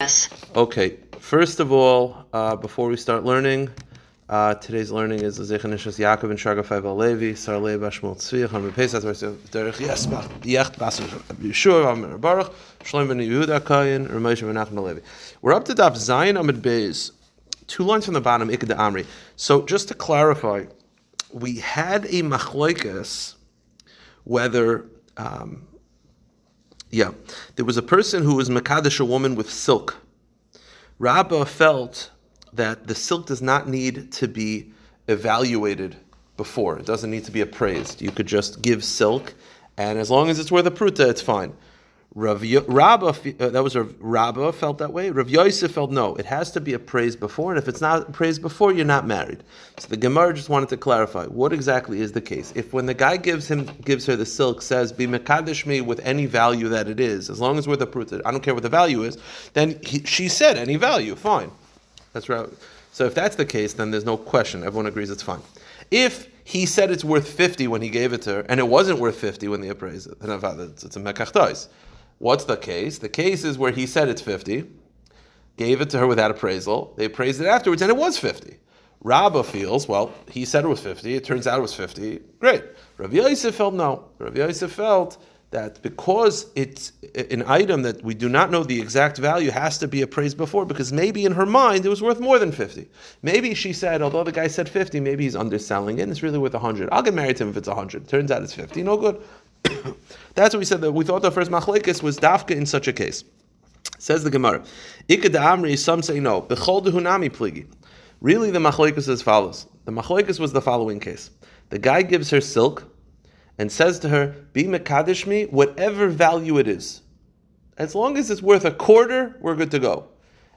Yes. Okay, first of all, uh, before we start learning, uh, today's learning is Ishas Yaakov and Shraga Faiv Levi, Sarlei Tzvi, Pesach, Derech Yecht Bas Yeshua, Amir Baruch, Shloim Ben Yehuda Kayin, Ramesh. We're up to Daf Zayin Amid Beis, two lines from the bottom, Ikad Amri. So just to clarify, we had a machloikas whether um, yeah, there was a person who was Makadish a woman with silk. Rabbah felt that the silk does not need to be evaluated before. It doesn't need to be appraised. You could just give silk, and as long as it's worth a pruta, it's fine. Rav Rabbah, uh, that was Rav Rabbah felt that way. Rav Yosef felt no, it has to be appraised before, and if it's not appraised before, you're not married. So the Gemara just wanted to clarify what exactly is the case. If when the guy gives him gives her the silk, says be mekadesh me with any value that it is, as long as we're the pruta, I don't care what the value is, then he, she said any value, fine. That's right. So if that's the case, then there's no question. Everyone agrees it's fine. If he said it's worth 50 when he gave it to her, and it wasn't worth 50 when they appraised it, then it's it's a mekachtois. What's the case? The case is where he said it's 50, gave it to her without appraisal, they appraised it afterwards, and it was 50. Rabbah feels, well, he said it was 50, it turns out it was 50, great. Rav Yosef felt no. Rav Yosef felt that because it's an item that we do not know the exact value has to be appraised before because maybe in her mind it was worth more than 50 maybe she said although the guy said 50 maybe he's underselling it and it's really worth 100 i'll get married to him if it's 100 turns out it's 50 no good that's what we said that we thought the first machlekes was dafka in such a case says the gemara ikad amri some say no bechol dehunami pligi really the machlekes is as follows the machlekes was the following case the guy gives her silk and says to her, Be Mekadesh me, whatever value it is. As long as it's worth a quarter, we're good to go.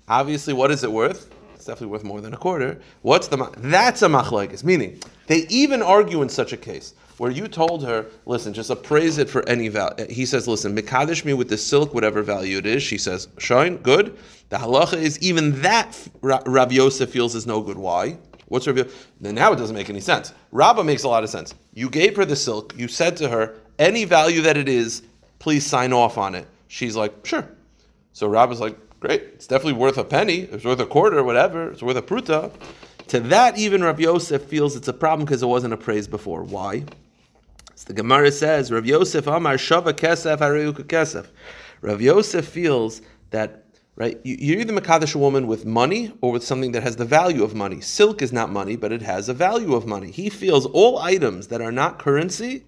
Obviously, what is it worth? It's definitely worth more than a quarter. What's the ma- that's a machlekes? Meaning, they even argue in such a case where you told her, "Listen, just appraise it for any value." He says, "Listen, mekadesh me with the silk, whatever value it is." She says, "Shine, good." The halacha is even that Rabbi Yosef feels is no good. Why? What's her view? Then now it doesn't make any sense. Rabbah makes a lot of sense. You gave her the silk. You said to her, any value that it is, please sign off on it. She's like, sure. So Rabbah's like, great. It's definitely worth a penny. It's worth a quarter, whatever. It's worth a pruta. To that, even Rav Yosef feels it's a problem because it wasn't appraised before. Why? So the Gemara says, Rav Yosef Amar Shava Kesef Areuka Kesef. Rav Yosef feels that right? You're either Makadish a woman with money or with something that has the value of money. Silk is not money, but it has a value of money. He feels all items that are not currency,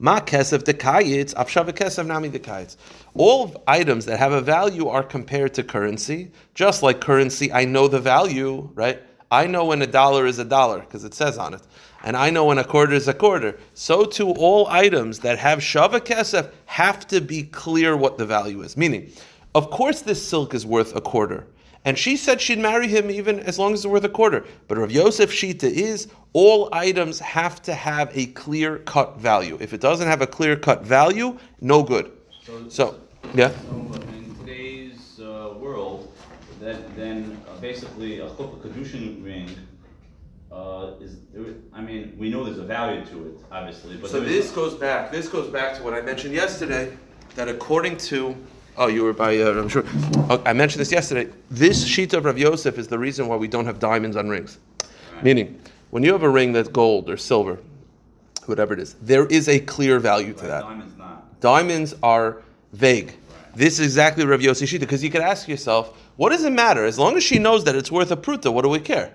ma kesef dekayitz, afshava kesef nami dekayitz. All items that have a value are compared to currency. Just like currency, I know the value, right? I know when a dollar is a dollar because it says on it. And I know when a quarter is a quarter. So too, all items that have shava kesef have to be clear what the value is. Meaning, of course, this silk is worth a quarter. And she said she'd marry him even as long as it's worth a quarter. But Rav Yosef Shita is all items have to have a clear cut value. If it doesn't have a clear cut value, no good. So, so yeah. So in today's uh, world, that then uh, basically a chuppah kedushin ring uh, is. I mean, we know there's a value to it, obviously. But so this goes back. This goes back to what I mentioned yesterday. That according to Oh, you were by, uh, I'm sure. Oh, I mentioned this yesterday. This sheet of Rav Yosef is the reason why we don't have diamonds on rings. Meaning, when you have a ring that's gold or silver, whatever it is, there is a clear value to that. Diamonds not. Diamonds are vague. This is exactly Rav Yosef Shita, because you could ask yourself, what does it matter? As long as she knows that it's worth a pruta, what do we care?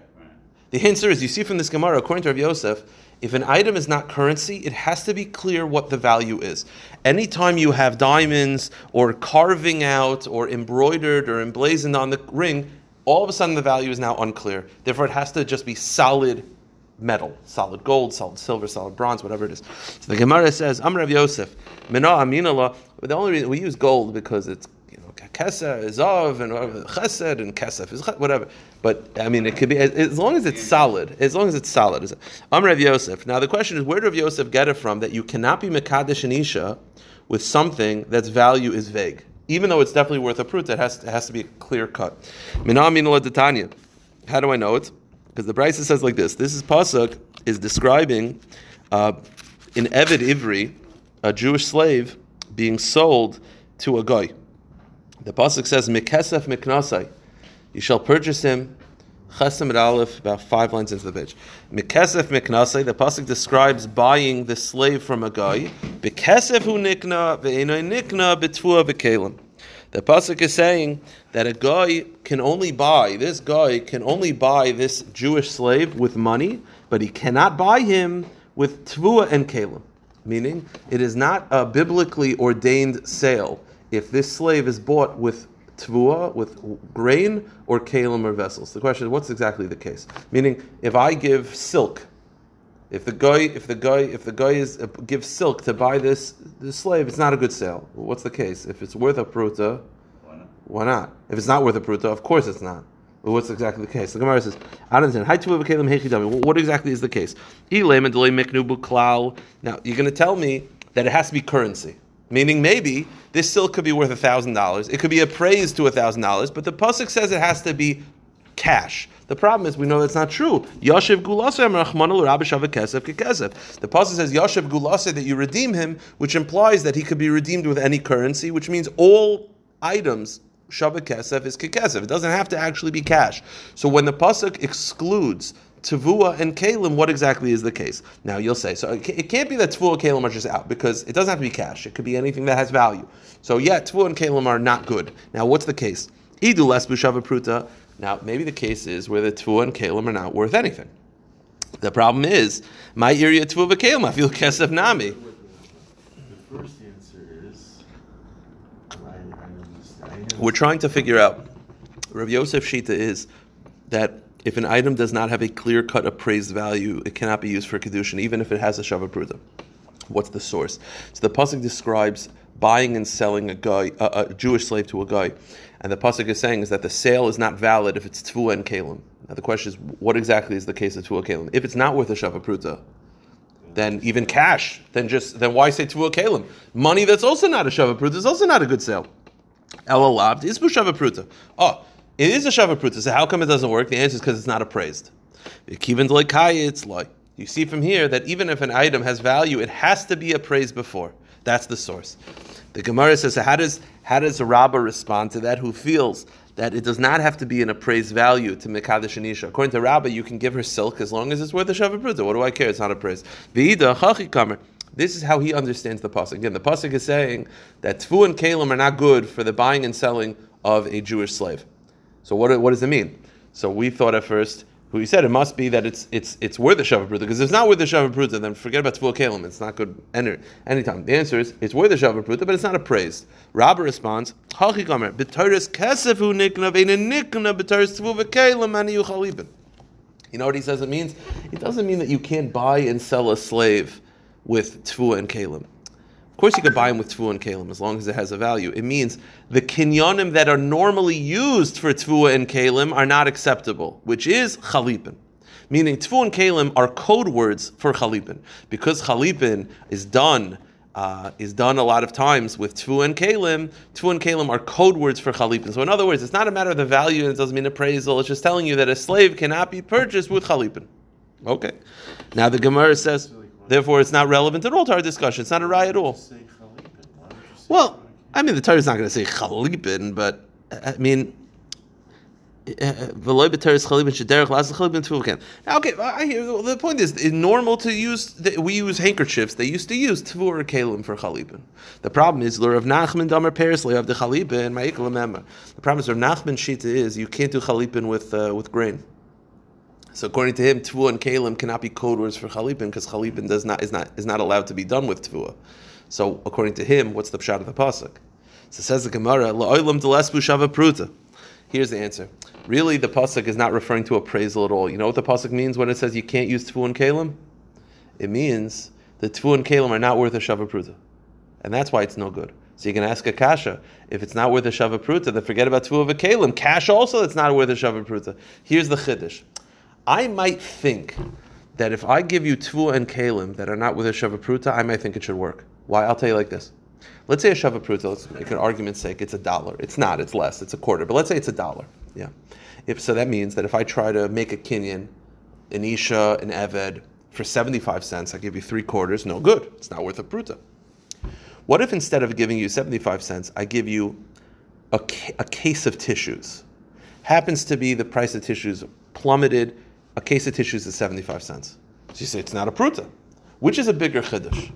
The answer is, you see from this Gemara, according to Rav Yosef, if an item is not currency, it has to be clear what the value is. Anytime you have diamonds or carving out or embroidered or emblazoned on the ring, all of a sudden the value is now unclear. Therefore, it has to just be solid metal, solid gold, solid silver, solid bronze, whatever it is. So the Gemara says, Amr Rav Yosef, Mina Aminallah, the only reason we use gold because it's Kesser is of and Chesed and Kesef is whatever. But I mean, it could be as long as it's solid. As long as it's solid. I'm Rav Yosef. Now the question is, where did Rav Yosef get it from that you cannot be Mekadesh and Isha with something that's value is vague, even though it's definitely worth a proof. That has it has to be a clear cut. How do I know it? Because the Brisa says like this. This is pasuk is describing uh, in Evid Ivri, a Jewish slave being sold to a guy The pasuk says, "Mikesef miknasai." You shall purchase him. Chesem Aleph, about five lines into the page. Mikesef miknasai. The pasuk describes buying the slave from a guy. Bekesef hu nikna ve'enoi nikna betua v'kelim. The pasuk is saying that a guy can only buy this guy can only buy this Jewish slave with money, but he cannot buy him with tvua and kalim. Meaning, it is not a biblically ordained sale if this slave is bought with tvua, with grain, or kalim or vessels. The question is, what's exactly the case? Meaning, if I give silk, if the guy, if the guy, if the guy is uh, gives silk to buy this this slave, it's not a good sale. What's the case? If it's worth a pruta, Why not? why not? If it's not worth a pruta, of course it's not. But what's exactly the case? The Gemara says, I don't understand. Hi, tuva v'kelim hechidami. What- exactly is the case? Ilem and delay miknu. Now, you're going to tell me that it has to be currency. Meaning, maybe this silk could be worth a thousand dollars. It could be appraised to a thousand dollars, but the pasuk says it has to be cash. The problem is we know that's not true. Yashiv gulase rachmanu l'rabbi shavah kesef kekesef. The pasuk says Yashiv gulase that you redeem him, which implies that he could be redeemed with any currency, which means all items shavah kesef is kekesef. It doesn't have to actually be cash. So when the pasuk excludes Tavua and Kalim, what exactly is the case? Now you'll say, so it can't be that Tavua and Kalim are just out because it doesn't have to be cash. It could be anything that has value. So yeah, Tavua and Kalim are not good. Now what's the case? Idu les bushava pruta. Now maybe the case is where the Tavua and Kalim are not worth anything. The problem is, my area Tavua and Kalim, I feel kesef nami. The first answer is, I, I. We're trying to figure out. Rav Yosef Shita is that if an item does not have a clear cut appraised value, it cannot be used for kedushin, even if it has a shava pruta. What's the source? So the pasuk describes buying and selling a guy, a, a Jewish slave to a guy, and the pasuk is saying is that the sale is not valid if it's tvua and kalim. Now the question is, what exactly is the case of tvua kalim? If it's not worth a shava pruta, then even cash, then just then why say tvua kalim? Money that's also not a shava pruta is also not a good sale. Elalabd is shava pruta. Oh, ah, it is a shava pruta. So how come it doesn't work? The answer is because it's not appraised. It's like you see from here that even if an item has value, it has to be appraised before. That's the source. The Gemara says, so how does how does a rabba respond to that? Who feels that it does not have to be an appraised value to Mekadesh Anisha. According to Rabba, you can give her silk as long as it's worth a shava pruta. What do I care? It's not appraised. This is how he understands the pasuk. Again, the pasuk is saying that tfu and kalim are not good for the buying and selling of a Jewish slave. So what, what does it mean? So we thought at first, we said it must be that it's it's it's worth a shava pruta because if it's not worth a shava pruta, then forget about tfu kalim. It's not good any anytime. The answer is it's worth a shava pruta, but it's not appraised. Rabba responds, Hachi kamer b'taris kesef hu nikna ve'ina nikna b'taris tfu v'kalim ani yuchalibin. You know what he says it means? It doesn't mean that you can't buy and sell a slave with tfu and kalim. Of course, you can buy them with tfu and kalim as long as it has a value. It means the kinyanim that are normally used for tfu and kalim are not acceptable, which is chalipin. Meaning, tfu and kalim are code words for chalipin because chalipin is done. Uh, is done a lot of times with tfu and kalim. Tfu and kalim are code words for chalipin. So, in other words, it's not a matter of the value and it doesn't mean appraisal. It's just telling you that a slave cannot be purchased with chalipin. Okay. Now the Gemara says, therefore, it's not relevant at all to our discussion. It's not a rye at all. Well, I mean, the Torah is not going to say chalipin, but uh, I mean, tfuken. Now, okay, I hear the point is it's normal to use. We use handkerchiefs. They used to use tvu or kalim for chalipin. The problem is Nachman Damer of the. The problem is Rav Nachman shita is you can't do chalipin with uh, with grain. So according to him, tvua and kalim cannot be code words for chalipin because chalipin does not is not is not allowed to be done with tvua. So according to him, what's the pshat of the pasuk? So says the Gemara, la'olam delesbu shava pruta. Here's the answer. Really, the pasuk is not referring to appraisal at all. You know what the pasuk means when it says you can't use tfu and kalim? It means the tfu and kalim are not worth a shava pruta, and that's why it's no good. So you can ask a kasha if it's not worth a shava pruta, then forget about tfu of a kalim. Cash also, that's not worth a shava pruta. Here's the chiddush. I might think that if I give you tfu and kalim that are not with a shava pruta, I might think it should work. Why? I'll tell you like this. Let's say a shava pruta, let's make an argument's sake, it's a dollar. It's not, it's less, it's a quarter, but let's say it's a dollar. Yeah. If so that means that if I try to make a kinyan, an isha, an eved, for 75 cents, I give you three quarters, no good. It's not worth a pruta. What if instead of giving you 75 cents, I give you a, a case of tissues. Happens to be the price of tissues plummeted. A case of tissues is 75 cents. So you say it's not a pruta. Which is a bigger chiddush?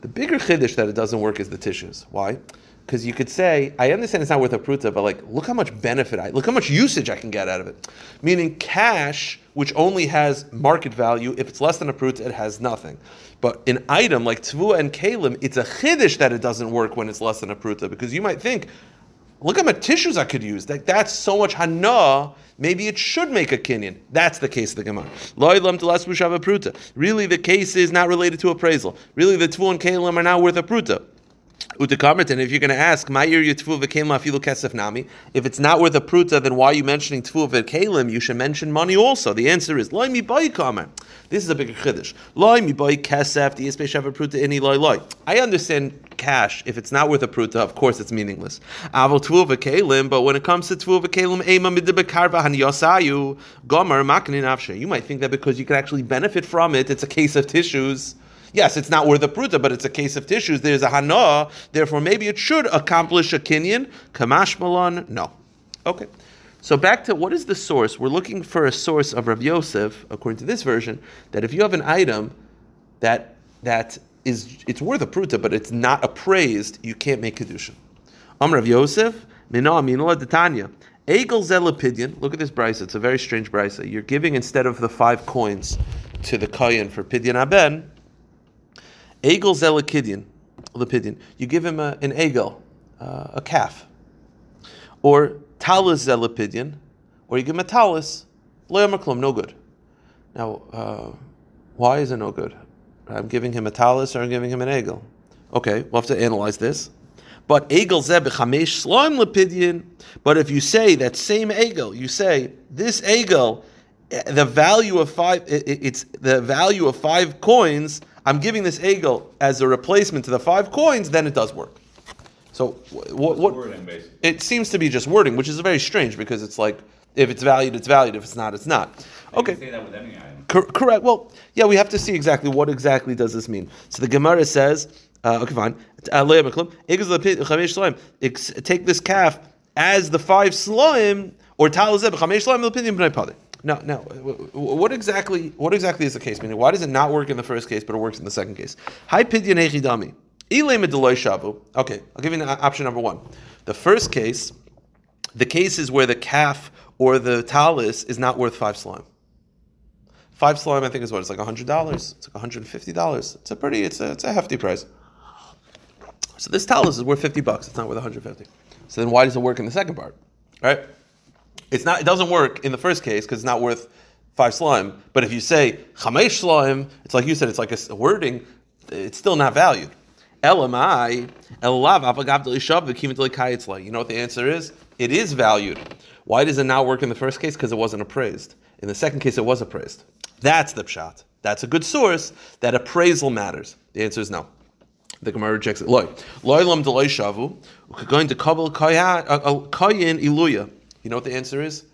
The bigger chiddush that it doesn't work is the tissues. Why? Because you could say, I understand it's not worth a pruta, but like, look how much benefit I, look how much usage I can get out of it. Meaning cash, which only has market value, if it's less than a pruta, it has nothing. But an item like tvua and kalim, it's a chiddush that it doesn't work when it's less than a pruta, because you might think, look at much tissues I could use. Like that's so much hana. Maybe it should make a kinyan. That's the case of the Gemara. Really, the case is not related to appraisal. Really, the tvu and kalim are now worth a pruta. Utakamet, and if you're going to ask, afilu kesef nami, if it's not worth a pruta, then why are you mentioning tfu v'kelim? You should mention money also. The answer is, loy mi boy kamer. This is a bigger chiddush. Loy mi boy kesef, the shav pruta ini loy loy. I understand cash, if it's not worth a pruta, of course it's meaningless. Aval tfu v'kelim, but when it comes to tfu v'kelim, ema han yosayu, gomer maknin avshe. You might think that because you can actually benefit from it, it's a case of tissues. Yes, it's not worth a pruta, but it's a case of tissues. There's a hana, therefore maybe it should accomplish a kinyan. Kamash malon, no. Okay. So back to what is the source? We're looking for a source of Rav Yosef, according to this version, that if you have an item that that is it's worth a pruta, but it's not appraised, you can't make kedusha. Amr Rav Yosef, mina aminola detanya. Egel zelapidyan. Look at this brisa. It's a very strange brisa. You're giving instead of the five coins to the kohen for pidyan aben. Egel zelakidyan, lapidyan. You give him a, an egel, uh, a calf, or talis zelapidyan, or you give him a talis. Loyamaklum, no good. Now, uh, why is it no good? I'm giving him a talis or I'm giving him an egel. Okay, we'll have to analyze this. But egel zeb chamesh sloim. But if you say that same egel, you say this egel, the value of five, it- it's the value of five coins. I'm giving this egel as a replacement to the five coins. Then it does work. So wh- what? what Wording, it seems to be just wording, which is very strange because it's like if it's valued, it's valued. If it's not, it's not. Okay. can say that with any item. Cor- correct. Well, yeah, we have to see exactly what exactly does this mean. So the Gemara says, uh, okay, fine. Uh, Leah Meklum, Igaz lepid- chamesh slaim. Ex- Take this calf as the five slime, or talazeb chamesh slaim lepidin b'nai w- w- what exactly, what exactly is the case? Meaning, why does it not work in the first case, but it works in the second case? Hi shavu. Okay, I'll give you an, option number one. The first case, the case is where the calf or the talis is not worth five slime. Five slime, I think, is what it's like hundred dollars. It's like one hundred and fifty dollars. It's a pretty, it's a, it's a hefty price. So this talus is worth fifty bucks. It's not worth one hundred fifty. So then, why does it work in the second part? Right? It's not. It doesn't work in the first case because it's not worth five slime. But if you say chamesh slime, it's like you said. It's like a, wording. It's still not valued. Elamai elav. You know what the answer is? It is valued. Why does it not work in the first case? Because it wasn't appraised. In the second case, it was appraised. That's the pshat. That's a good source that appraisal matters. The answer is no. The Gemara rejects it. Loy. Loy lam shavu. Going to kabel uh, uh, kayin iluya. You know what the answer is?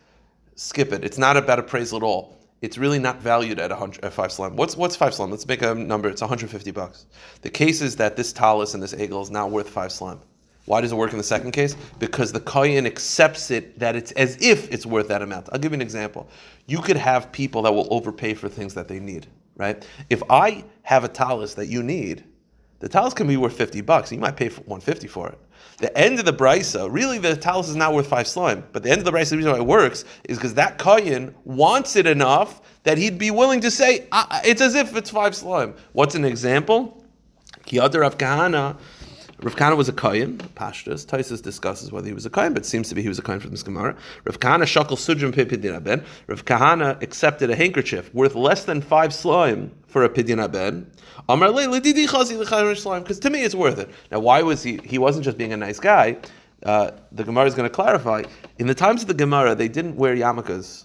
Skip it. It's not about appraisal at all. It's really not valued at, at five slime. What's what's five slime? Let's make a number. It's 150 bucks. The case is that this talus and this egel is not worth five slime. Why does it work in the second case? Because the kohen accepts it that it's as if it's worth that amount. I'll give you an example. You could have people that will overpay for things that they need, right? If I have a talus that you need, the talus can be worth 50 bucks. You might pay for 150 for it. The end of the brisa, really the talus is not worth five slime. But the end of the brisa, the reason why it works is because that kohen wants it enough that he'd be willing to say, "Ah, it's as if it's five slime. What's an example? Kiyadar Rav Kahana. Rav Kahana was a kohen, pashtus. Tosfos discusses whether he was a kohen, but it seems to be he was a kohen from this Gemara. Rav Kahana shakal sudrim pidyon aben. Rav Kahana accepted a handkerchief worth less than five slime for a pidyon aben. Amar le lididi chazi slime, because to me it's worth it. Now, why was he? He wasn't just being a nice guy. Uh, the Gemara is going to clarify. In the times of the Gemara, they didn't wear yarmulkes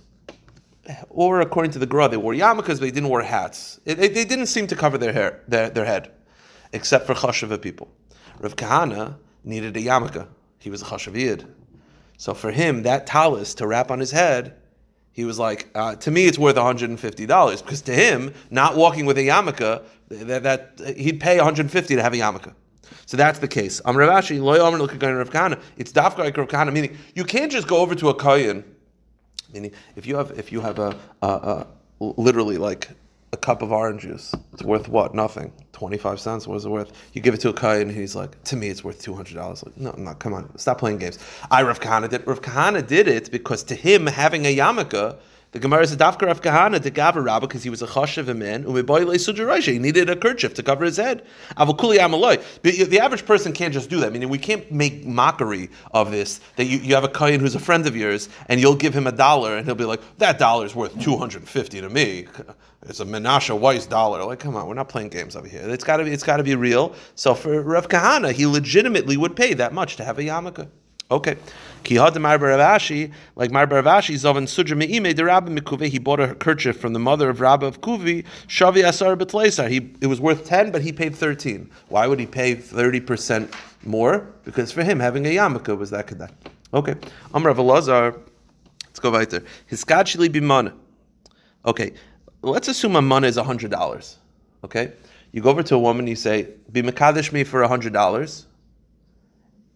or according to the Gra, they wore yarmulkes, but they didn't wear hats. It, it- they didn't seem to cover their hair, their, their head, except for chashava people. Rav Kahana needed a yarmulke. He was a chashaviyid. So for him, that talus to wrap on his head, he was like, uh, to me, it's worth $150. Because to him, not walking with a yarmulke, that, that, he'd pay 150 to have a yarmulke. So that's the case. Am Rav Ashi, lo yomer Rav Kahana. It's dafka Rav Kahana, meaning you can't just go over to a kohen. Meaning, if you have if you have a, a, a literally like a cup of orange juice, it's worth what? Nothing. Twenty five cents. What is it worth? You give it to a guy and he's like, to me, it's worth two hundred dollars. Like, no, no, come on, stop playing games. I Rav Kahana did. Rav Kahana did it because to him having a yarmulke. The Gemara is a dafkar of Kahana to Gavra Rabba because he was a chashav a man. He needed a kerchief to cover his head. Avukuli amaloi. The average person can't just do that. I mean, we can't make mockery of this. That you, you have a kohen who's a friend of yours, and you'll give him a dollar, and he'll be like, "That dollar is worth two hundred and fifty to me. It's a Menashe Weiss dollar." Like, come on, we're not playing games over here. It's got to be. It's got to be real. So for Rav Kahana, he legitimately would pay that much to have a yarmulke. Okay. Ki had Mar bar Rav Ashi, like Mar bar Rav Ashi, Zovan Sudra Me'ime, the Rabbi Mikuve, he bought a kerchief from the mother of Rabbi of Kuvi, Shavi Asar Betleisar. He it was worth ten, but he paid thirteen. Why would he pay thirty percent more? Because for him having a yarmulke was that kedai. Okay. Amr of Elazar, let's go weiter. Hiskachili bimana. Okay, let's assume a mana is hundred dollars. Okay, you go over to a woman, you say, "Be mekadesh me for hundred dollars,"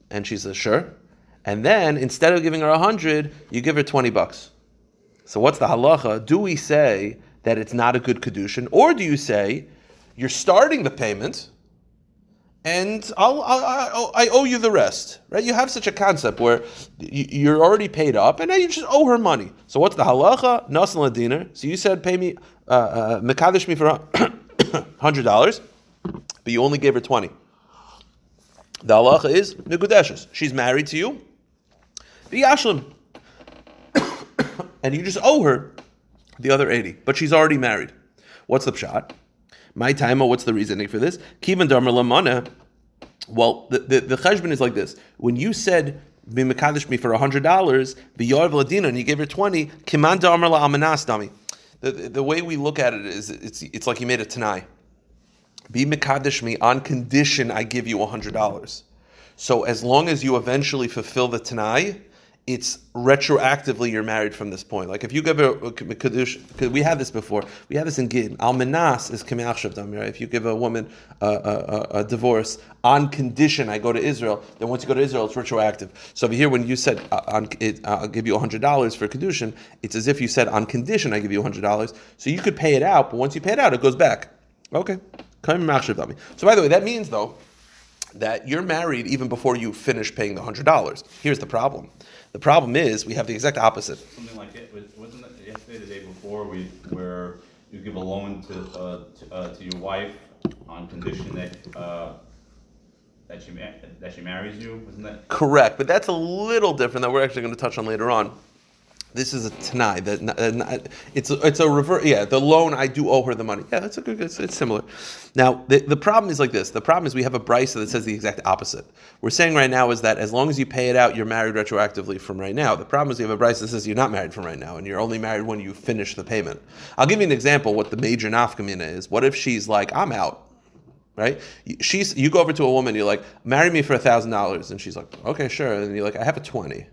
and she says, "Sure." And then instead of giving her a hundred, you give her twenty bucks. So what's the halacha? Do we say that it's not a good kedushin, or do you say you're starting the payment? And I'll, I'll, i owe you the rest, right? You have such a concept where you're already paid up, and now you just owe her money. So what's the halacha? Nasan dinar. So you said pay me, uh, uh, me for hundred dollars, but you only gave her twenty. The halacha is megudeshes. She's married to you, the Yashlim. and you just owe her the other 80, but she's already married. What's the pshat? My time, what's the reasoning for this? Kivan Dharma Lamana. Well, the, the, the is like this. When you said, be me for $100, be Yoav Ladina, and you gave her 20, Kiman Dharma La Amanas Dami. The, the way we look at it is it's, it's like you made a Tanai. Be Mekadesh me on condition I give you $100. So as long as you eventually fulfill the Tanai, it's retroactively you're married from this point. Like if you give a, a because we had this before, we had this in Gid. Almanas is kamiach right? If you give a woman a, a, a, divorce on condition I go to Israel, then once you go to Israel, it's retroactive. So over here, when you said uh, on, it, I'll give you hundred dollars for kedushin, it's as if you said on condition I give you hundred dollars. So you could pay it out, but once you pay it out, it goes back. Okay. So by the way, that means though that you're married even before you finish paying the hundred dollars. Here's the problem the problem is we have the exact opposite. Something like it wasn't it yesterday, the day before, we where you give a loan to uh, to, uh, to, your wife on condition that. Uh, that she that she marries you, wasn't that correct? But that's a little different that we're actually going to touch on later on. This is a tanai. That it's a, it's a reverse. Yeah, the loan I do owe her the money. Yeah, that's a good. It's, it's similar. Now the, the problem is like this. The problem is we have a brisa that says the exact opposite. We're saying right now is that as long as you pay it out, you're married retroactively from right now. The problem is we have a brisa that says you're not married from right now, and you're only married when you finish the payment. I'll give you an example. What the major nafkamina is. What if she's like, I'm out right? She's you go over to a woman, you're like, marry me for a thousand dollars, and she's like, okay, sure, and you're like, I have a twenty.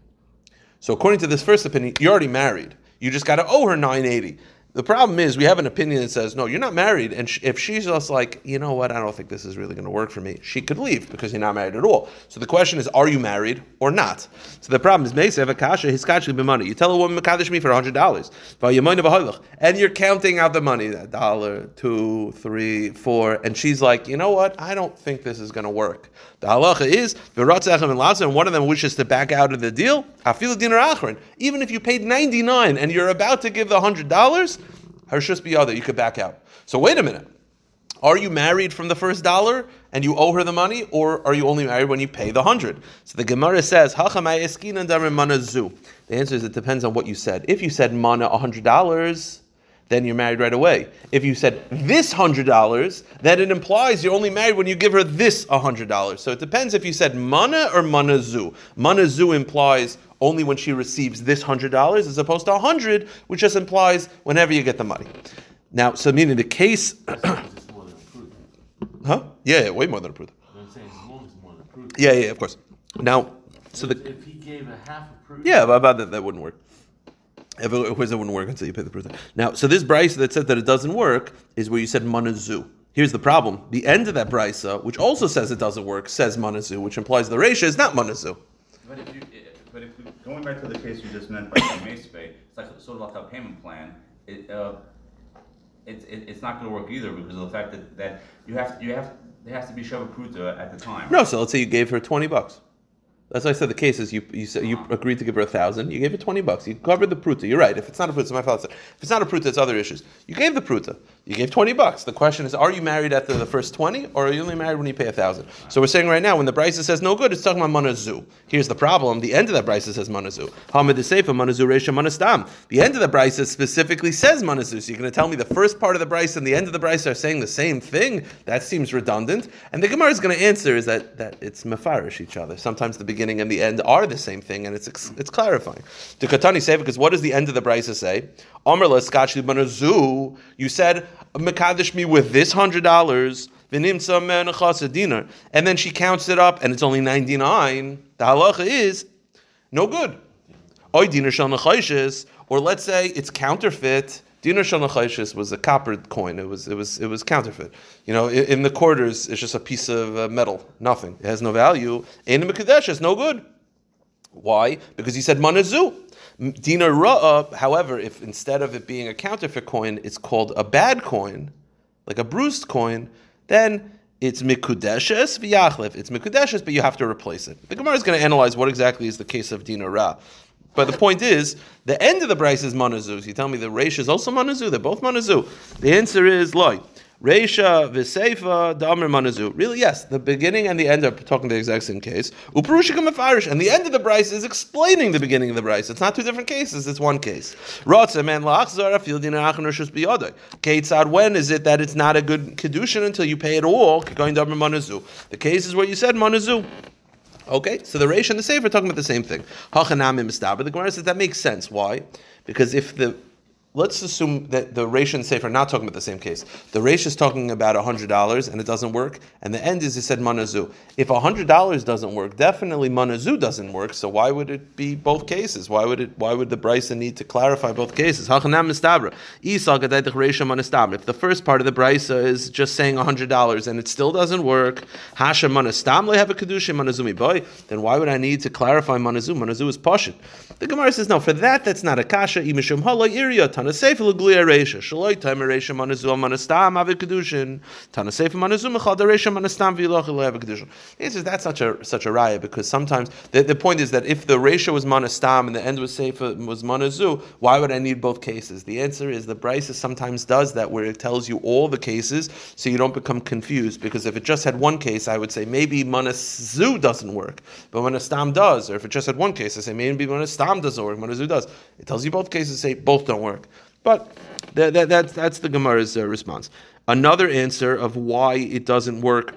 So according to this first opinion, you're already married. You just got to owe her 980. The problem is we have an opinion that says, no, you're not married. And sh- if she's just like, you know what, I don't think this is really going to work for me, she could leave because you're not married at all. So the question is, are you married or not? So the problem is, Mesa Vakasha, his be money. You tell a woman, Makadesh me for $100. And you're counting out the money, dollar, two, three, four. And she's like, you know what, I don't think this is going to work. The halacha is, and one of them wishes to back out of the deal, even if you paid 99 and you're about to give the $100, Harshus biyada, you could back out. So wait a minute. Are you married from the first dollar and you owe her the money, or are you only married when you pay the hundred? So the Gemara says, The answer is it depends on what you said. If you said mana hundred dollars, then you're married right away. If you said this hundred dollars, then it implies you're only married when you give her this hundred dollars. So it depends if you said mana or manazu. Manazu implies only when she receives this hundred dollars, as opposed to a hundred, which just implies whenever you get the money. Now, so meaning the case, huh? Yeah, yeah, way more than approved. Yeah, yeah, of course. Now, so the if he gave a half a yeah, about that that wouldn't work. If it, of course, it wouldn't work until you pay the proof. Now, so this brisa that said that it doesn't work is where you said manazu. Here's the problem: the end of that brisa, which also says it doesn't work, says manazu, which implies the reisha is not manazu. But if you, but if, we- going back to the case you just meant by Mace Bay, it's like, sort of like a payment plan, it, uh, it's, it, it's not gonna work either because of the fact that, that you have, you have, there has to be Sheva Pruta at the time. No, so let's say you gave her twenty bucks. That's why I said the case is you you said you agreed to give her a thousand. You gave her twenty bucks. You covered the pruta. You're right. If it's not a pruta, it's my fault. If it's not a pruta, it's other issues. You gave the pruta. You gave twenty bucks. The question is, are you married after the first twenty, or are you only married when you pay a thousand? So we're saying right now, when the brisa says no good, it's talking about manazu. Here's the problem: the end of that brisa says manazu. Hamid seifa manazu reisha manastam. The end of the brisa specifically says manazu. So you're going to tell me the first part of the brisa and the end of the brisa are saying the same thing? That seems redundant. And the Gemara is going to answer is that that it's mafarish each other. Sometimes the beginning and the end are the same thing, and it's it's clarifying. The Katani say because what does the end of the brisa say? Amrla manazu. You said mekadesh me with this hundred dollars. And then she counts it up, and it's only ninety nine. The halacha is no good. Or let's say it's counterfeit. Dinar nechayshes was a copper coin. It was it was it was counterfeit. You know, in, the quarters, it's just a piece of uh, metal, nothing. It has no value. In the mekadesh, it's no good. Why? Because he said manazu. Dinar ra'ah, however, if instead of it being a counterfeit coin, it's called a bad coin, like a bruised coin, then it's mikudeshes v'yachlef. It's mikudeshes, but you have to replace it. The Gemara is going to analyze what exactly is the case of dinar ra. But the point is, the end of the price is manazu. So you tell me the reish is also manazu. They're both manazu. The answer is loy. Reisha v'seifa damer manazu. Really, yes. The beginning and the end are talking the exact same case. Uperushika mefarish, and the end of the brisa is explaining the beginning of the brisa. It's not two different cases. It's one case. Rotza man la'achzara fieldin achanurshus biyodai. Ketzad. When is it that it's not a good kedushin until you pay it all? Going damer manazu. The case is where you said manazu. Okay, so the Reish and the Sefer are talking about the same thing. Hachanami mistaber. The Gemara says that makes sense. Why? Because if the let's assume that the Reish and Sefer are not talking about the same case. The Reish is talking about hundred dollars and it doesn't work, and the end is he said manazu. If hundred dollars doesn't work, definitely manazu doesn't work. So why would it be both cases? Why would it? Why would the Brisa need to clarify both cases? If the first part of the Brisa is just saying hundred dollars and it still doesn't work, have a boy. Then why would I need to clarify manazu? Manazu is pashit. The Gemara says no. For that, that's not a kasha. Tana sefer l'gluya reisha. Shaloi time manastam manastam that's such a such a raya because sometimes the, the point is that if the ratio was manastam and the end was sefer was manazu, why would I need both cases? The answer is the Brisa sometimes does that where it tells you all the cases so you don't become confused because if it just had one case, I would say maybe manazu doesn't work, but manastam does. Or if it just had one case, I say maybe manastam doesn't work, manazu does. It tells you both cases say both don't work. But that, that, that's, that's the Gemara's uh, response. Another answer of why it doesn't work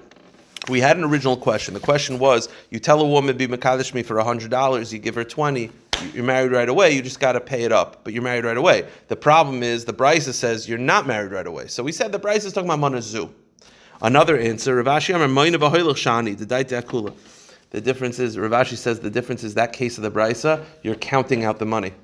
we had an original question. The question was: You tell a woman be makadosh me for hundred dollars, you give her twenty. You're married right away. You just got to pay it up, but you're married right away. The problem is the Brisa says you're not married right away. So we said the Brisa is talking about manazu. Another answer: Rav Ashi shani. The difference is Rav Ashi says the difference is that case of the Brisa. You're counting out the money.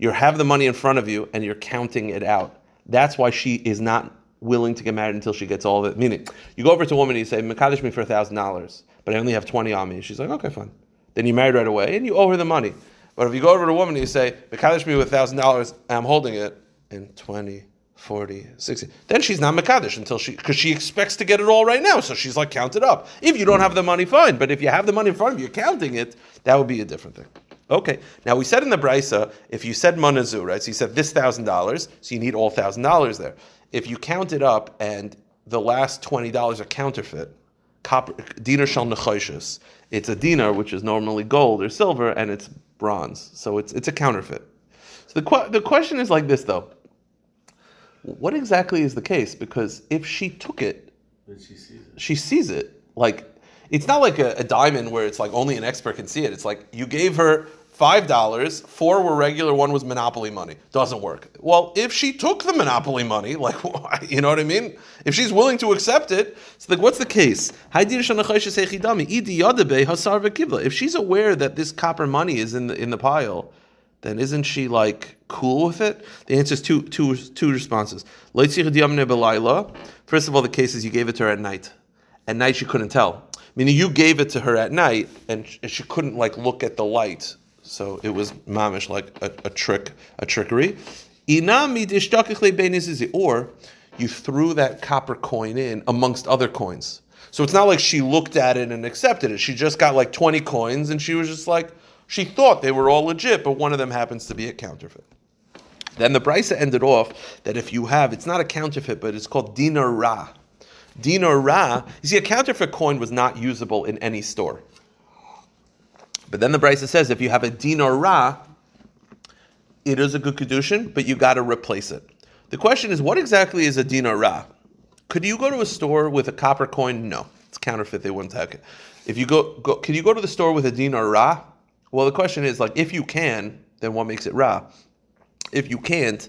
You have the money in front of you and you're counting it out. That's why she is not willing to get married until she gets all of it. Meaning, you go over to a woman and you say, Makadish me for thousand dollars, but I only have twenty on me. She's like, okay, fine. Then you married right away and you owe her the money. But if you go over to a woman and you say, Makadish me with thousand dollars, and I'm holding it in 20, 40, 60, then she's not Makadish until she because she expects to get it all right now. So she's like, count it up. If you don't have the money, fine. But if you have the money in front of you, you're counting it, that would be a different thing. Okay. Now we said in the brisa, if you said manazu, right? So you said this thousand dollars, so you need all thousand dollars there. If you count it up and the last twenty dollars are counterfeit, copper, dinar shal it's a dinar which is normally gold or silver, and it's bronze, so it's it's a counterfeit. So the the question is like this though: What exactly is the case? Because if she took it, she sees it. she sees it. Like it's not like a, a diamond where it's like only an expert can see it. It's like you gave her five dollars, four were regular, one was monopoly money. Doesn't work. Well, if she took the monopoly money, like you know what I mean? If she's willing to accept it, it's like what's the case? If she's aware that this copper money is in the in the pile, then isn't she like cool with it? The answer is two, two, two responses. First of all, the case is you gave it to her at night. At night she couldn't tell. Meaning you gave it to her at night and she couldn't like look at the light. So it was mamish like a, a trick, a trickery. Or you threw that copper coin in amongst other coins. So it's not like she looked at it and accepted it. She just got like 20 coins and she was just like, she thought they were all legit, but one of them happens to be a counterfeit. Then the Brisa ended off that if you have, it's not a counterfeit, but it's called dinar ra. Dinar ra, you see, a counterfeit coin was not usable in any store. But then the Brisa says if you have a dinar ra, it is a good kedushin, but you got to replace it. The question is, what exactly is a dinar ra? Could you go to a store with a copper coin? No, it's counterfeit. They wouldn't take it. If you go, go can you go to the store with a dinar ra? Well, the question is like, if you can, then what makes it ra? If you can't,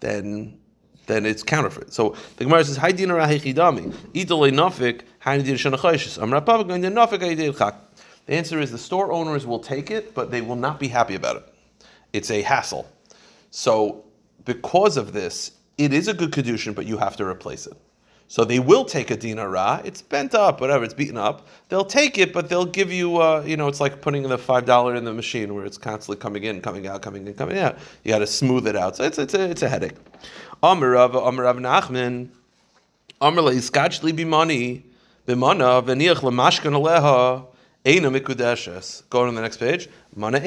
then then it's counterfeit. So the Gemara says, "Hay dinar ra hechidami idolei nafik hay dir shanachayshis amra pavak nafik hay dir chak." The answer is the store owners will take it, but they will not be happy about it. It's a hassle. So because of this, it is a good kedushin, but you have to replace it. So they will take a dinar ra. It's bent up, whatever. It's beaten up. They'll take it, but they'll give you, uh, you know, it's like putting the five dollar in the machine where it's constantly coming in, coming out, coming in, coming out. You got to smooth it out. So it's it's a, it's a headache. Amr Rav Amr Rav Nachman Amr leiskachli bimani bimana v'niach lemashkan aleha eina mikudeshes. Go on to the next page. Mana.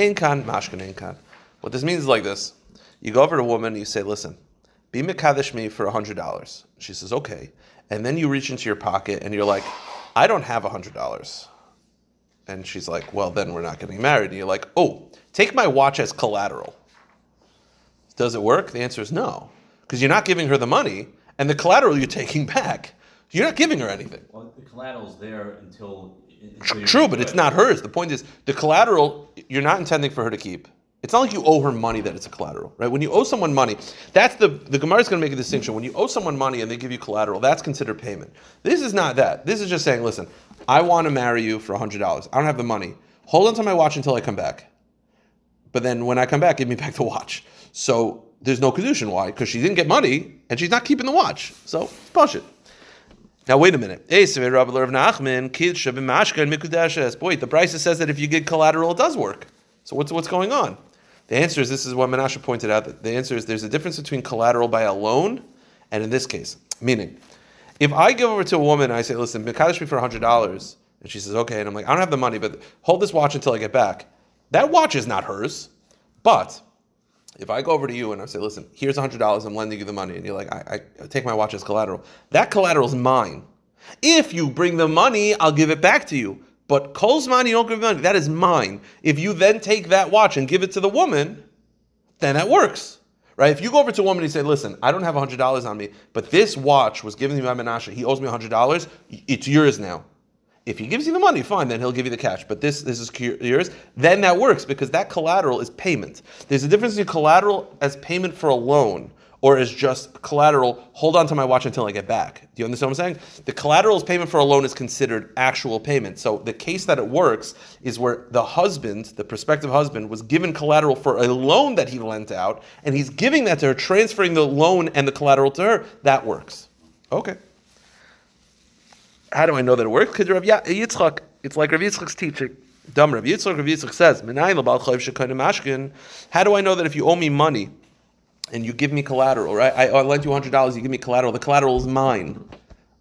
What this means is like this: You go over to a woman, and you say, "Listen, be mekadesh me for hundred dollars." She says, "Okay." And then you reach into your pocket and you're like, "I don't have hundred dollars." And she's like, "Well, then we're not getting married." And you're like, "Oh, take my watch as collateral." Does it work? The answer is no, because you're not giving her the money, and the collateral you're taking back. You're not giving her anything. Well, the collateral's there until. True, but it's not hers. The point is, the collateral you're not intending for her to keep. It's not like you owe her money that it's a collateral, right? When you owe someone money, that's the the Gemara is going to make a distinction. When you owe someone money and they give you collateral, that's considered payment. This is not that. This is just saying, listen, I want to marry you for hundred dollars. I don't have the money. Hold on to my watch until I come back. But then when I come back, give me back the watch. So there's no kedushin. Why? Because she didn't get money and she's not keeping the watch. So push it. Now wait a minute. Boy, the Brisa says that if you get collateral, it does work. So what's what's going on? The answer is this is what Menashe pointed out. That the answer is there's a difference between collateral by a loan and in this case, meaning, if I give over to a woman I say, "Listen, Mekadesh me for hundred dollars," and she says, "Okay," and I'm like, "I don't have the money, but hold this watch until I get back." That watch is not hers, but if I go over to you and I say, "Listen, here's hundred dollars, I'm lending you the money," and you're like, I, "I take my watch as collateral," that collateral is mine. If you bring the money, I'll give it back to you. But Cole's money, you don't give me money. That is mine. If you then take that watch and give it to the woman, then that works. Right? If you go over to a woman and you say, listen, I don't have $100 on me, but this watch was given to me by Menashe. He owes me $100. It's yours now. If he gives you the money, fine, then he'll give you the cash. But this, this is yours. Then that works because that collateral is payment. There's a difference between collateral as payment for a loan or as just collateral, hold on to my watch until I get back. Do you understand what I'm saying? The collateral as payment for a loan is considered actual payment. So the case that it works is where the husband, the prospective husband, was given collateral for a loan that he lent out, and he's giving that to her, transferring the loan and the collateral to her. That works. Okay. How do I know that it works? Because Rav Yitzchak, it's like Rav Yitzchak's teaching. Dumb Rav Yitzchak, Rav Yitzchak says. How do I know that if you owe me money and you give me collateral, right? I, I lent you hundred dollars, you give me collateral. The collateral is mine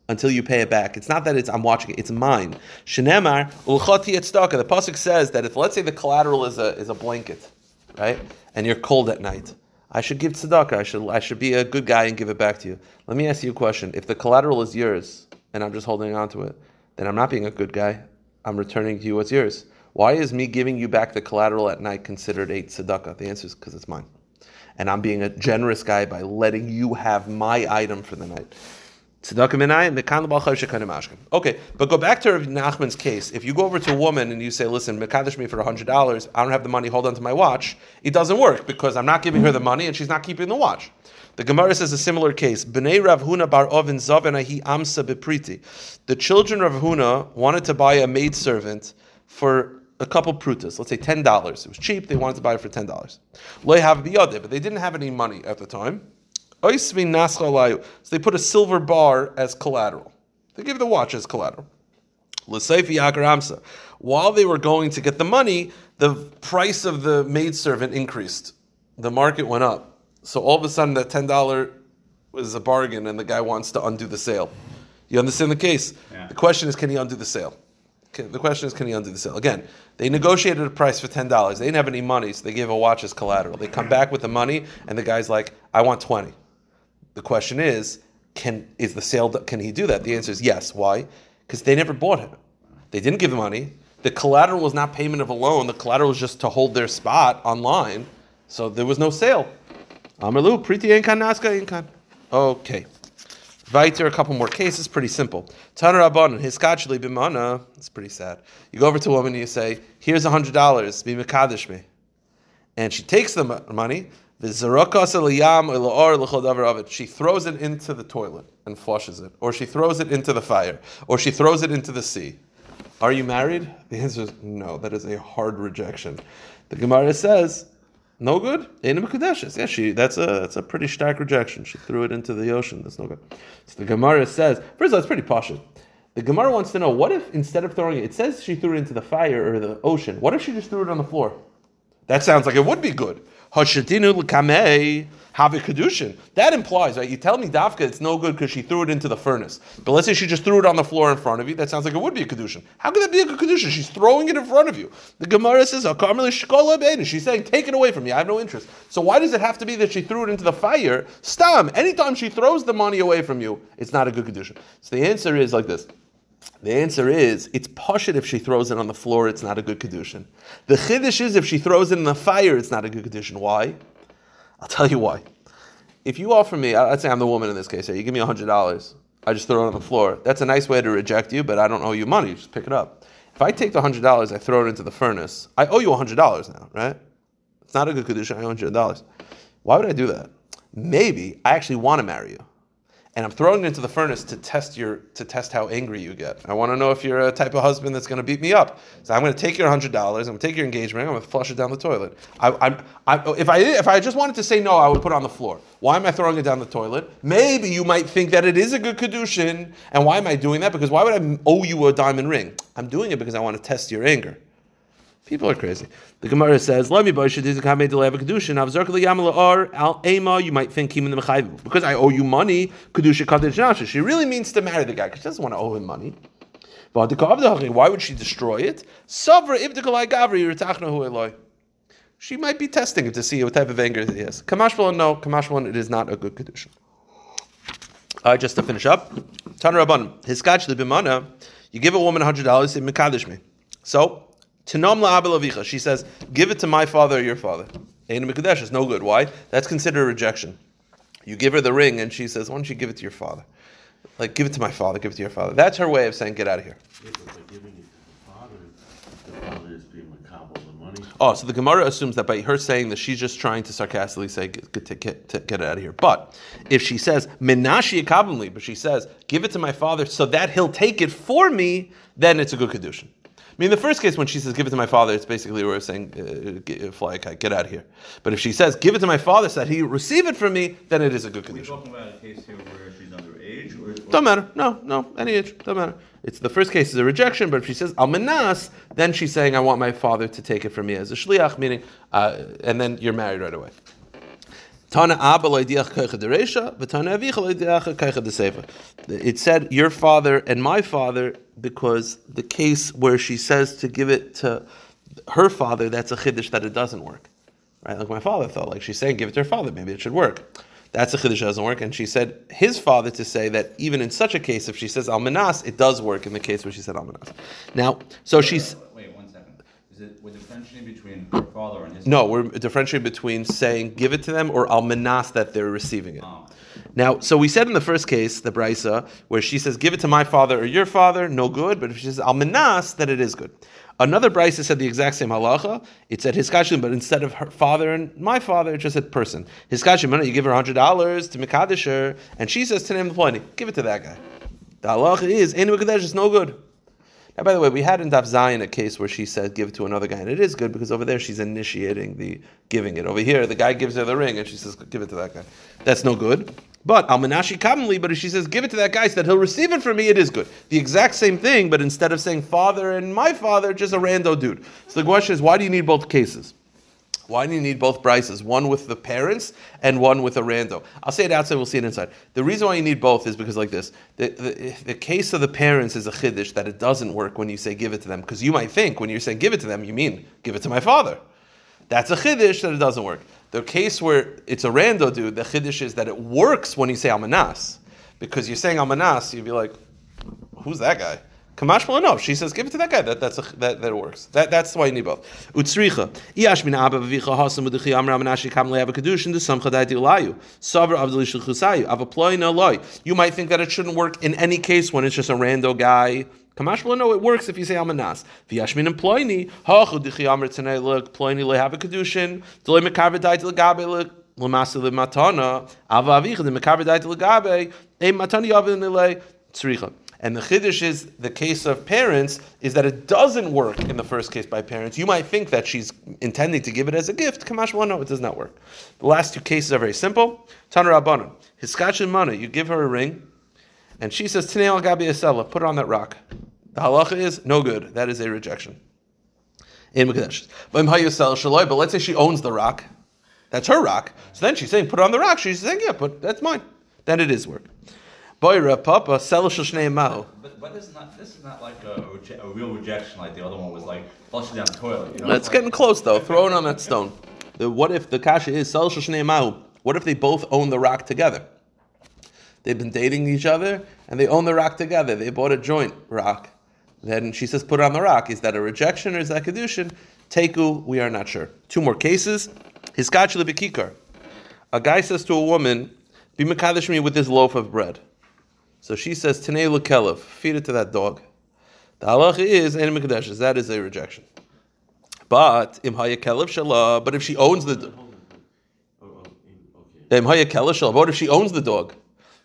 until you pay it back. It's not that it's I'm watching it; it's mine. Shenemar ulchati etzedakah. The pasuk says that if let's say the collateral is a is a blanket, right, and you're cold at night, I should give tzedakah. I should I should be a good guy and give it back to you. Let me ask you a question: If the collateral is yours and I'm just holding on to it, then I'm not being a good guy. I'm returning to you what's yours. Why is me giving you back the collateral at night considered a tzedakah? The answer is because it's mine and I'm being a generous guy by letting you have my item for the night. Okay, but go back to Rav Nachman's case. If you go over to a woman and you say, "Listen, mekadesh me for hundred dollars. I don't have the money. Hold on to my watch." It doesn't work because I'm not giving her the money and she's not keeping the watch. The Gemara says a similar case. Bnei Rav Huna bar Avin Zavenahi Amsa Bepriti. The children of Huna wanted to buy a maid servant for a couple prutas, let's say ten dollars. It was cheap. They wanted to buy it for ten dollars. Loy have but they didn't have any money at the time. Oismi nascha layu. So they put a silver bar as collateral. They give the watch as collateral. While they were going to get the money, the price of the maidservant increased. The market went up. So all of a sudden, that ten dollar was a bargain, and the guy wants to undo the sale. You understand the case? Yeah. The question is, can he undo the sale? Okay, the question is, can he undo the sale? Again, they negotiated a price for ten dollars. They didn't have any money, so they gave a watch as collateral. They come back with the money, and the guy's like, "I want 20 The question is, can is the sale? Can he do that? The answer is yes. Why? Because they never bought him. They didn't give the money. The collateral was not payment of a loan. The collateral was just to hold their spot online. So there was no sale. Amalu, priti enkan naska enkan. Okay. Weiter, a couple more cases, pretty simple. Taner Rabban, hiskachli bimana. It's pretty sad. You go over to a woman and you say, "Here's a hundred dollars. Be mekadesh me," and she takes the money. She throws it into the toilet and flushes it, or she throws it into the fire, or she throws it into the sea. Are you married? The answer is no. That is a hard rejection. The Gemara says, no good. Yeah, she. That's a that's a pretty stark rejection. She threw it into the ocean. That's no good. So the Gemara says, first of all, it's pretty posh. The Gemara wants to know what if instead of throwing it, it says she threw it into the fire or the ocean. What if she just threw it on the floor? That sounds like it would be good. Hashatinu l'kamei have a kedushin. That implies, right? You tell me Dafka it's no good because she threw it into the furnace. But let's say she just threw it on the floor in front of you. That sounds like it would be a kedushin. How could that be a kedushin? She's throwing it in front of you. The Gemara says. She's saying, "Take it away from me. I have no interest." So why does it have to be that she threw it into the fire? Stam. Anytime she throws the money away from you, it's not a good kedushin. So the answer is like this. The answer is it's pashit if she throws it on the floor, it's not a good kedushin. The chiddush is if she throws it in the fire, it's not a good kedushin. Why? I'll tell you why. If you offer me, let's say I'm the woman in this case, here, you give me hundred dollars, I just throw it on the floor. That's a nice way to reject you, but I don't owe you money. Just pick it up. If I take the hundred dollars, I throw it into the furnace, I owe you hundred dollars now, right? It's not a good kedushin. I owe hundred dollars. Why would I do that? Maybe I actually want to marry you and I'm throwing it into the furnace to test your to test how angry you get. I want to know if you're a type of husband that's going to beat me up. So I'm going to take your hundred dollars. I'm going to take your engagement. I'm going to flush it down the toilet. I, I'm, I, if I if I just wanted to say no, I would put it on the floor. Why am I throwing it down the toilet? Maybe you might think that it is a good kedushin. And why am I doing that? Because why would I owe you a diamond ring? I'm doing it because I want to test your anger. People are crazy. The Gemara says, "Let me al ema." You might think because I owe you money. Kedusha. She really means to marry the guy because she doesn't want to owe him money. Why would she destroy it? She might be testing it to see what type of anger he has. Kamashvalon, no. Kamashvalon, it is not a good kedushin. Uh, just to finish up, Tan Rabban, Hiskach libimana, you give a woman hundred dollars, say mekadesh me. So, Tinom la'abel avicha, she says, give it to my father or your father. Ein mekadesh is no good. Why? That's considered a rejection. You give her the ring, and she says, why don't you give it to your father? Like, give it to my father, give it to your father. That's her way of saying, get out of here. Yeah, but by giving it to the father, the father is being makabel the money. Oh, so the Gemara assumes that by her saying that she's just trying to sarcastically say get, get, get, get, it out of here. But if she says menashi but she says give it to my father so that he'll take it for me, then it's a good kedushin. I mean, the first case when she says give it to my father, it's basically we're saying uh, get, fly a kite, get out of here. But if she says give it to my father so that he receive it from me, then it is a good Are we talking about a case here where she's underage or? Don't matter. No, no, any age. Don't matter. It's the first case is a rejection, but if she says almanas, then she's saying I want my father to take it from me as a shliach, meaning, uh, and then you're married right away. Tana Abba loidiach koicha dereisha, v'tana avicha loidiach koicha desefa. It said your father and my father because the case where she says to give it to her father, that's a chiddush that it doesn't work. Right? Like my father thought, like she's saying, give it to her father, maybe it should work. That's a chiddush that doesn't work. And she said his father to say that even in such a case, if she says almanas, it does work in the case where she said almanas. Now, so she's. Wait, one second. Is it, we're differentiating between her father and his? No, we're differentiating between saying give it to them or almanas that they're receiving it. Oh. Now, so we said in the first case, the brisa, where she says give it to my father or your father, no good. But if she says almanas, then it is good. Another brisa said the exact same halacha. It said hiskashim, but instead of her father and my father, it just said person. Hiskashim, you give her hundred dollars to mekadesh her, and she says to name the plenty, give it to that guy. The halacha is any mekadesh is no good. Now, by the way, we had in Daf Zayin a case where she said give it to another guy, and it is good because over there she's initiating the giving it. Over here, the guy gives her the ring, and she says give it to that guy. That's no good. But almanashi commonly, but if she says give it to that guy so that he'll receive it from me, it is good. The exact same thing, but instead of saying father and my father, just a rando dude. So the question is, why do you need both cases? Why do you need both brisas? One with the parents and one with a rando. I'll say it outside, we'll see it inside. The reason why you need both is because like this. The, the, the case of the parents is a chiddush that it doesn't work when you say give it to them. Because you might think when you're saying give it to them, you mean give it to my father. That's a chiddush that it doesn't work. The case where it's a rando dude, the chiddush is that it works when you say almanas. Because you're saying almanas, you'd be like, who's that guy? Kamash no. She says, give it to that guy. That that's a, that that works. That that's why you need both. Utsricha. Iash min abba v'vicha hasam u'dechi amra manashi kam le'ava kedushin desam chadai dilayu. Savar avdali shulchusayu. Avaploy no loy. You might think that it shouldn't work in any case when it's just a rando guy. Kamash no, it works if you say almanas. V'yashmin and ployni. Hachu dechi amra tzenei look. Ployni le'hava kedushin. Delay mekaver dai dilagabe look. Lamasa lematana. Ava avicha de mekaver dai dilagabe. Ei matani avin nile. Tzricha. And the chiddush is the case of parents is that it doesn't work in the first case by parents. You might think that she's intending to give it as a gift. Kamash one, no, it does not work. The last two cases are very simple. Tanar Rabbanon, Hiskachin Mana, you give her a ring, and she says, Tinei al Gabi Asela, put it on that rock. The halacha is no good. That is a rejection. In Mekadesh. But let's say she owns the rock. That's her rock. So then she's saying, put it on the rock. She's saying, yeah, put that's mine. Then it is work. Boyra Papa Sel Shel Shnei Mahu. But, but this is not this is not like a, a, reje- a real rejection like the other one was like flushing down the toilet. You know? It's getting close though. Throw it on that stone. The, what if the kasha is Sel Mahu? What if they both own the rock together? They've been dating each other and they own the rock together. They bought a joint rock. Then she says, put it on the rock. Is that a rejection or is that kedushin? Teku, we are not sure. Two more cases. Hiskachli bekikar. A guy says to a woman, "Be mekadesh me with this loaf of bread." So she says, "Tanei lekelev, feed it to that dog." The halacha is ein mekadesh. That is a rejection. But im hayakelev shala. But if she owns the okay. im. But if she owns the dog?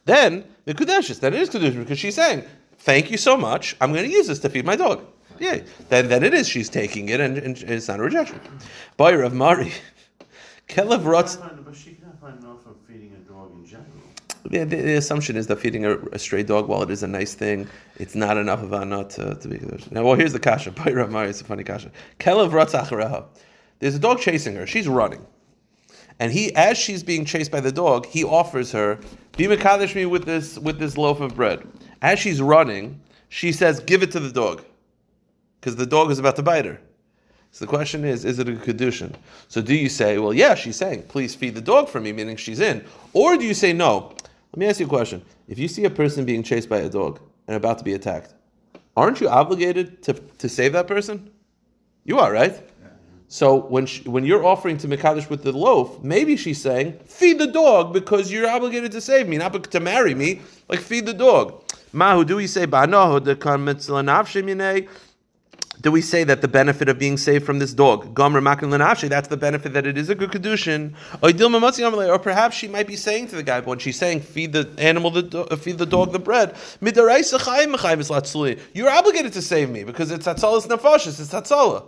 Then the kedushes. Then it is kedushin because she's saying, "Thank you so much. I'm going to use this to feed my dog." Yeah. Then then it is. She's taking it, and, and it's not a rejection. By Rav Mari, kelev rotz. But she can't find enough for feeding a dog in general. Yeah, the, the assumption is that feeding a, a stray dog, while it is a nice thing, it's not enough of a nut to, to be. Now, well, here's the kasha. By Rav Mari, it's a funny kasha. Kelev rotz achareha. There's a dog chasing her. She's running. And he, as she's being chased by the dog, he offers her, "Be mekadesh me with this with this loaf of bread." As she's running, she says, "Give it to the dog," because the dog is about to bite her. So the question is, is it a kedushin? So do you say, well, yeah, she's saying, please feed the dog for me, meaning she's in, or do you say no? Let me ask you a question: If you see a person being chased by a dog and about to be attacked, aren't you obligated to to save that person? You are, right? So when she, when you're offering to Mekadesh with the loaf, maybe she's saying, feed the dog because you're obligated to save me, not to marry me. Like feed the dog. Mahu, do we say "Ba'anohu dekar mitzvah nafshe minei"? Do we say that the benefit of being saved from this dog, Gomer Makin Lanafshi, that's the benefit that it is a good kedushin? Or perhaps she might be saying to the guy, when she's saying, feed the animal, the do- feed the dog the bread. You're obligated to save me because it's Hatzalas Nefashis, it's Hatzalah.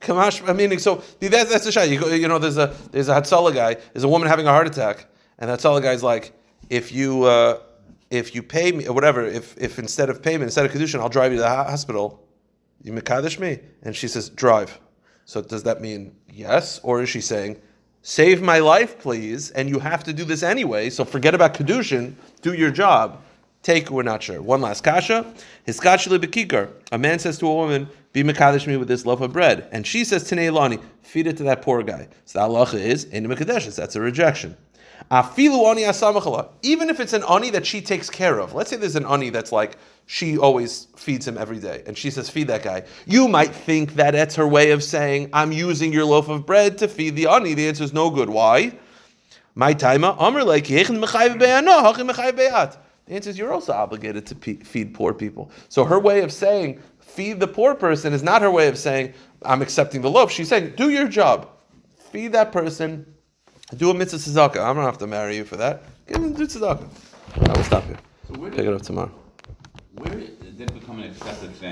Kamash, I mean, so that's that's a shot. You, go, you know, there's a there's a Hatzalah guy, there's a woman having a heart attack, and the Hatzalah guy's like, if you uh, if you pay me or whatever, if if instead of payment, instead of kedushin, I'll drive you to the hospital. You mekadesh me, and she says drive. So does that mean yes, or is she saying? Save my life, please, and you have to do this anyway. So forget about kedushin. Do your job. Take, we're not sure. One last kasha. Hiskachli bekikar. A man says to a woman, "Be mekadesh me with this loaf of bread," and she says, "Tinei lani, feed it to that poor guy." So the halacha is in mekadesh. That's a rejection. Afilu ani. Even if it's an ani that she takes care of. Let's say there's an ani that's like she always feeds him every day, and she says, "Feed that guy." You might think that that's her way of saying, "I'm using your loaf of bread to feed the ani." The answer is no good. Why? My timer, Amr like. The answer is you're also obligated to feed poor people. So her way of saying feed the poor person is not her way of saying I'm accepting the loaf. She's saying do your job, feed that person, do a mitzvah tzedakah. I'm gonna have to marry you for that. Give him do tzedakah. I will stop you. So where Pick it up tomorrow. Where did it become an accepted thing